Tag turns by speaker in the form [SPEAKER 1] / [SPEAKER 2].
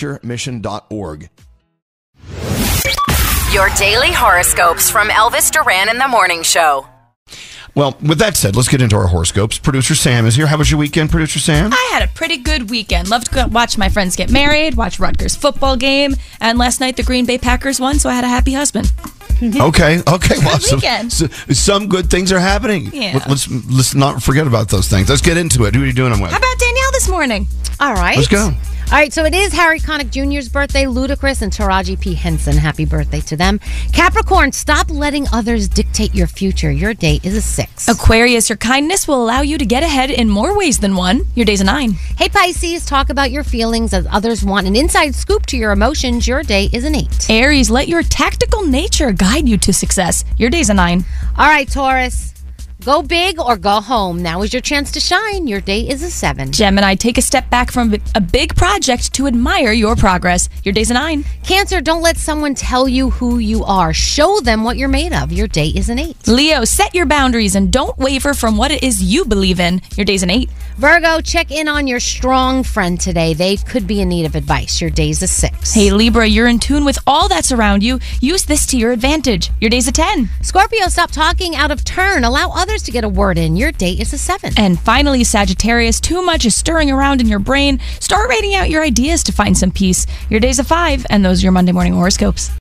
[SPEAKER 1] adventuremission.org.
[SPEAKER 2] Your daily horoscopes from Elvis Duran in the Morning Show.
[SPEAKER 1] Well, with that said, let's get into our horoscopes. Producer Sam is here. How was your weekend, Producer Sam?
[SPEAKER 3] I had a pretty good weekend. Loved to go watch my friends get married, watch Rutgers football game, and last night the Green Bay Packers won, so I had a happy husband.
[SPEAKER 1] okay, okay. Well, some,
[SPEAKER 3] weekend.
[SPEAKER 1] so- some good things are happening.
[SPEAKER 3] Yeah.
[SPEAKER 1] Let- Let's let's not forget about those things. Let's get into it. Who are you doing them with?
[SPEAKER 3] How about Danielle this morning?
[SPEAKER 4] All right.
[SPEAKER 1] Let's go.
[SPEAKER 4] All right, so it is Harry Connick Jr.'s birthday, Ludacris and Taraji P. Henson. Happy birthday to them. Capricorn, stop letting others dictate your future. Your date is a six.
[SPEAKER 3] Aquarius, your kindness will allow you to get ahead in more ways than one. Your day's a nine.
[SPEAKER 4] Hey, Pisces, talk about your feelings as others want an inside scoop to your emotions. Your day is an eight.
[SPEAKER 3] Aries, let your tactical nature guide you to success. Your day's a nine.
[SPEAKER 4] All right, Taurus, go big or go home. Now is your chance to shine. Your day is a seven.
[SPEAKER 3] Gemini, take a step back from a big project to admire your progress. Your day's a nine.
[SPEAKER 4] Cancer, don't let someone tell you who you are. Show them what you're made of. Your day is an eight.
[SPEAKER 3] Leo, set your boundaries and don't waver from what it is you believe in. Your day's an eight.
[SPEAKER 4] Virgo, check in on your strong friend today. They could be in need of advice. Your day's a six.
[SPEAKER 3] Hey, Libra, you're in tune with all that's around you. Use this to your advantage. Your day's a 10.
[SPEAKER 4] Scorpio, stop talking out of turn. Allow others to get a word in. Your date is a seven.
[SPEAKER 3] And finally, Sagittarius, too much is stirring around in your brain. Start writing out your ideas to find some peace. Your day's a 5, and those are your Monday morning horoscopes.